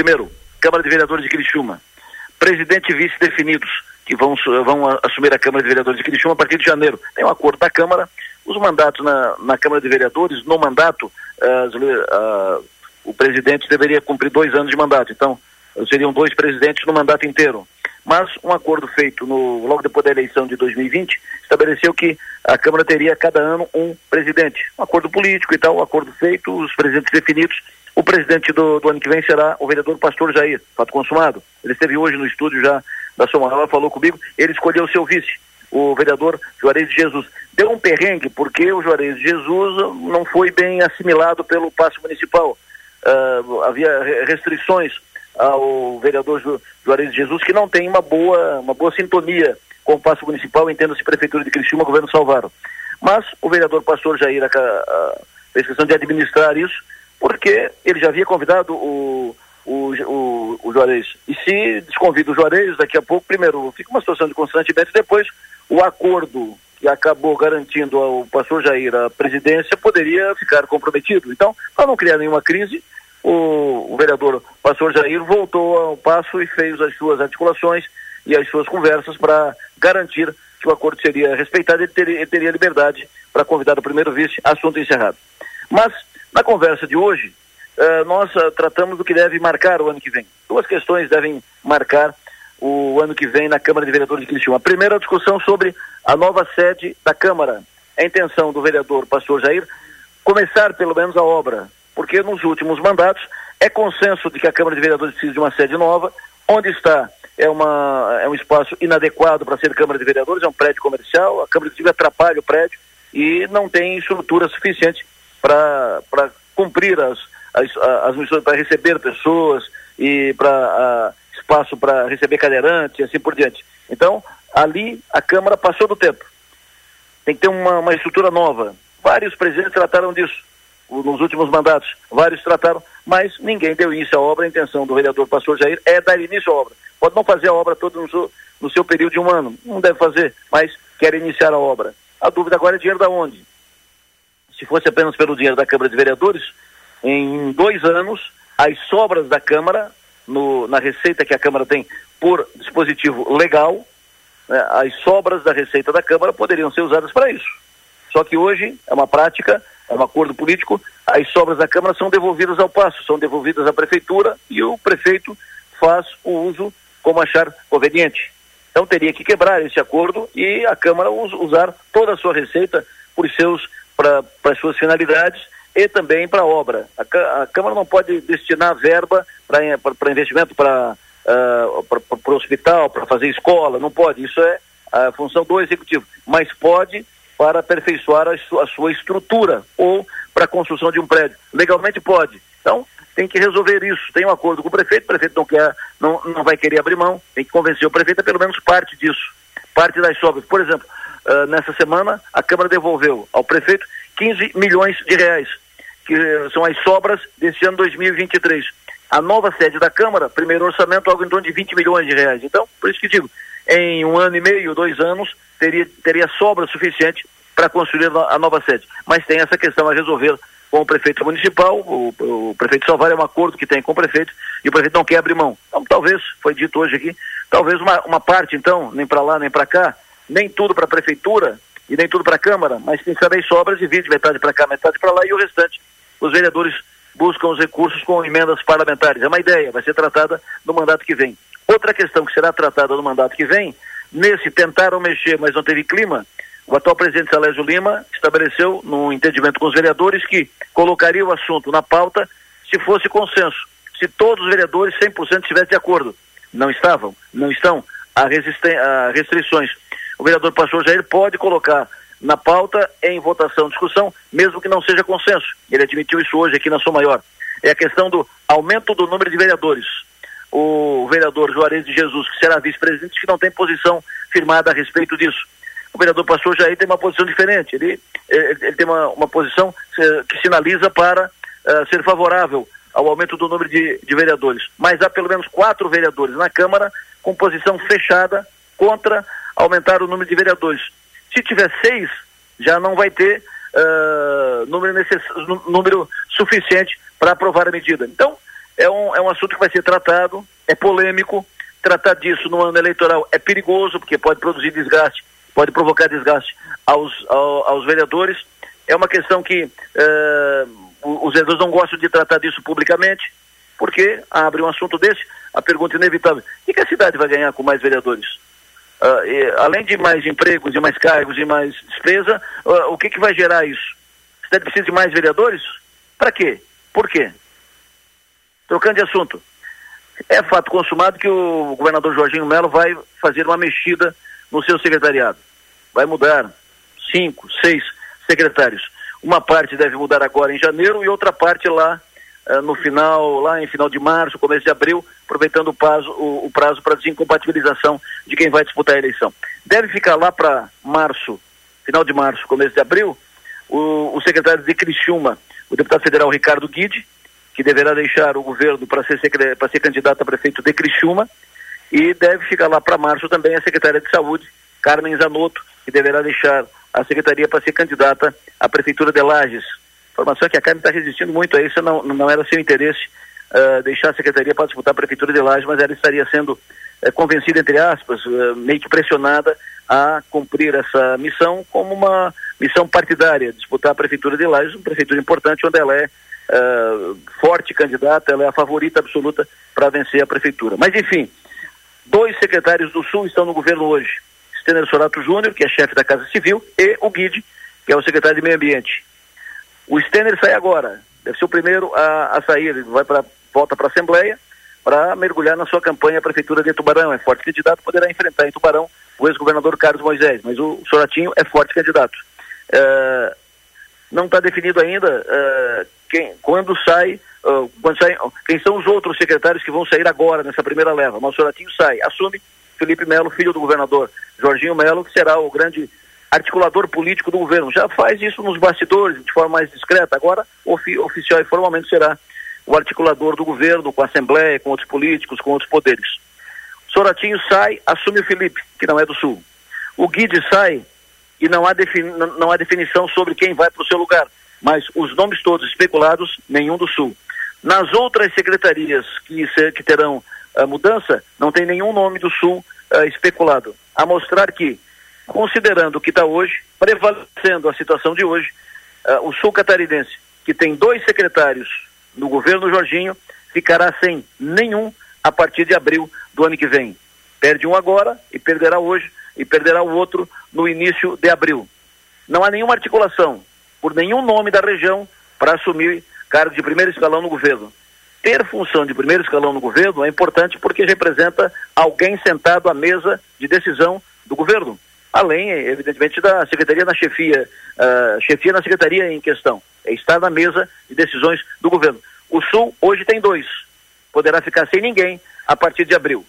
Primeiro, Câmara de Vereadores de Criciúma. Presidente e vice definidos, que vão, vão assumir a Câmara de Vereadores de Criciúma a partir de janeiro. Tem um acordo da Câmara, os mandatos na, na Câmara de Vereadores, no mandato, o presidente deveria cumprir dois anos de mandato. Então, seriam dois presidentes no mandato inteiro. Mas um acordo feito no, logo depois da eleição de 2020 estabeleceu que a Câmara teria cada ano um presidente. Um acordo político e tal, um acordo feito, os presidentes definidos. O presidente do, do ano que vem será o vereador Pastor Jair, fato consumado. Ele esteve hoje no estúdio já da Somarala, falou comigo, ele escolheu o seu vice, o vereador Juarez de Jesus. Deu um perrengue porque o Juarez de Jesus não foi bem assimilado pelo passo municipal. Uh, havia restrições ao vereador Ju, Juarez de Jesus, que não tem uma boa, uma boa sintonia com o passo municipal, entenda-se Prefeitura de Criciúma, Governo Salvaro. Mas o vereador pastor Jair a, a, fez questão de administrar isso, porque ele já havia convidado o, o, o, o Juarez. E se desconvida o Juarez, daqui a pouco, primeiro, fica uma situação de constrangimento, e depois o acordo que acabou garantindo ao pastor Jair a presidência poderia ficar comprometido. Então, para não criar nenhuma crise, o, o vereador pastor Jair voltou ao passo e fez as suas articulações e as suas conversas para garantir que o acordo seria respeitado ele teria, ele teria liberdade para convidar o primeiro vice, assunto encerrado. Mas, na conversa de hoje, uh, nós uh, tratamos do que deve marcar o ano que vem. Duas questões devem marcar o ano que vem na Câmara de Vereadores de Criciúma. A primeira, a discussão sobre a nova sede da Câmara. A intenção do vereador pastor Jair começar pelo menos a obra porque nos últimos mandatos é consenso de que a Câmara de Vereadores precisa de uma sede nova, onde está é, uma, é um espaço inadequado para ser Câmara de Vereadores, é um prédio comercial, a Câmara de atrapalha o prédio e não tem estrutura suficiente para cumprir as, as, as missões, para receber pessoas e para espaço para receber cadeirantes e assim por diante. Então, ali a Câmara passou do tempo. Tem que ter uma, uma estrutura nova. Vários presidentes trataram disso nos últimos mandatos, vários trataram, mas ninguém deu início à obra. A intenção do vereador pastor Jair é dar início à obra. Pode não fazer a obra toda no seu, no seu período de um ano, não deve fazer, mas quer iniciar a obra. A dúvida agora é dinheiro da onde? Se fosse apenas pelo dinheiro da Câmara de Vereadores, em dois anos, as sobras da Câmara, no, na receita que a Câmara tem por dispositivo legal, né, as sobras da receita da Câmara poderiam ser usadas para isso. Só que hoje é uma prática é um acordo político, as sobras da Câmara são devolvidas ao passo, são devolvidas à Prefeitura e o prefeito faz o uso como achar conveniente. Então teria que quebrar esse acordo e a Câmara usar toda a sua receita para as suas finalidades e também para a obra. A, Câmara não pode destinar verba para investimento para uh, o hospital, para fazer escola, não pode. Isso é a função do executivo. Mas pode para aperfeiçoar a sua, a sua estrutura ou para a construção de um prédio. Legalmente pode. Então, tem que resolver isso. Tem um acordo com o prefeito, o prefeito não, quer, não, não vai querer abrir mão, tem que convencer o prefeito a pelo menos parte disso, parte das sobras. Por exemplo, uh, nessa semana a Câmara devolveu ao prefeito 15 milhões de reais, que são as sobras desse ano 2023. A nova sede da Câmara, primeiro orçamento, algo em torno de 20 milhões de reais. Então, por isso que digo, em um ano e meio, dois anos, teria, teria sobra suficiente para construir a nova sede. Mas tem essa questão a resolver com o prefeito municipal, o, o prefeito Salvar é um acordo que tem com o prefeito e o prefeito não quer abrir mão. Então, talvez, foi dito hoje aqui, talvez uma, uma parte, então, nem para lá nem para cá, nem tudo para a prefeitura e nem tudo para a Câmara, mas tem saber sobras, divide metade para cá, metade para lá e o restante, os vereadores buscam os recursos com emendas parlamentares. É uma ideia, vai ser tratada no mandato que vem. Outra questão que será tratada no mandato que vem Nesse tentaram mexer, mas não teve clima, o atual presidente Salésio Lima estabeleceu, num entendimento com os vereadores, que colocaria o assunto na pauta se fosse consenso, se todos os vereadores 100% estivessem de acordo. Não estavam, não estão. Há, há restrições. O vereador Pastor Jair pode colocar na pauta em votação, discussão, mesmo que não seja consenso. Ele admitiu isso hoje aqui na sua maior. É a questão do aumento do número de vereadores o vereador Juarez de Jesus, que será vice-presidente, que não tem posição firmada a respeito disso. O vereador Pastor Jair tem uma posição diferente, ele, ele, ele tem uma, uma posição que sinaliza para uh, ser favorável ao aumento do número de, de vereadores. Mas há pelo menos quatro vereadores na Câmara com posição fechada contra aumentar o número de vereadores. Se tiver seis, já não vai ter uh, número, necess... número suficiente para aprovar a medida. Então, é um, é um assunto que vai ser tratado, é polêmico, tratar disso no ano eleitoral é perigoso, porque pode produzir desgaste, pode provocar desgaste aos, aos, aos vereadores. É uma questão que uh, os vereadores não gostam de tratar disso publicamente, porque abre um assunto desse, a pergunta inevitável, o que a cidade vai ganhar com mais vereadores? Uh, e, além de mais empregos, de mais cargos, de mais despesa, uh, o que, que vai gerar isso? A cidade precisa de mais vereadores? Para quê? Por quê? Trocando de assunto. É fato consumado que o governador Jorginho Melo vai fazer uma mexida no seu secretariado. Vai mudar cinco, seis secretários. Uma parte deve mudar agora em janeiro e outra parte lá uh, no final, lá em final de março, começo de abril, aproveitando o prazo, o, o prazo para desincompatibilização de quem vai disputar a eleição. Deve ficar lá para março, final de março, começo de abril, o, o secretário de Criciúma, o deputado federal Ricardo Guide, que deverá deixar o governo para ser, ser candidato a prefeito de Criciúma, e deve ficar lá para março também a secretária de Saúde, Carmen Zanotto, que deverá deixar a secretaria para ser candidata à prefeitura de Lages. Informação que a Carmen está resistindo muito a isso, não, não era seu interesse uh, deixar a secretaria para disputar a prefeitura de Lages, mas ela estaria sendo uh, convencida, entre aspas, uh, meio que pressionada a cumprir essa missão como uma missão partidária, disputar a prefeitura de Lages, uma prefeitura importante onde ela é uh, forte candidata, ela é a favorita absoluta para vencer a prefeitura. Mas, enfim, dois secretários do Sul estão no governo hoje. Stener Sorato Júnior, que é chefe da Casa Civil, e o Guide, que é o secretário de Meio Ambiente. O Stener sai agora, deve ser o primeiro a, a sair, ele vai para volta para a Assembleia para mergulhar na sua campanha à Prefeitura de Tubarão. É forte candidato, poderá enfrentar em Tubarão o ex-governador Carlos Moisés, mas o Soratinho é forte candidato. Uh, não está definido ainda uh, quem, quando sai, uh, quando sai, quem são os outros secretários que vão sair agora nessa primeira leva. Mas o Soratinho sai, assume Felipe Melo, filho do governador Jorginho Melo, que será o grande articulador político do governo. Já faz isso nos bastidores, de forma mais discreta. Agora, ofi oficial e formalmente será o articulador do governo, com a Assembleia, com outros políticos, com outros poderes. Soratinho sai, assume o Felipe, que não é do Sul. O Guide sai, e não há, não há definição sobre quem vai para o seu lugar. Mas os nomes todos especulados, nenhum do Sul. Nas outras secretarias que, que terão a mudança, não tem nenhum nome do Sul uh, especulado. A mostrar que, considerando o que está hoje, prevalecendo a situação de hoje, uh, o Sul catarinense, que tem dois secretários no governo Jorginho, ficará sem nenhum a partir de abril do ano que vem. Perde um agora e perderá hoje e perderá o outro no início de abril. Não há nenhuma articulação por nenhum nome da região para assumir cargo de primeiro escalão no governo. Ter função de primeiro escalão no governo é importante porque representa alguém sentado à mesa de decisão do governo, além, evidentemente, da secretaria na chefia, uh, chefia na secretaria em questão, é estar na mesa de decisões do governo. O Sul hoje tem dois, poderá ficar sem ninguém a partir de abril.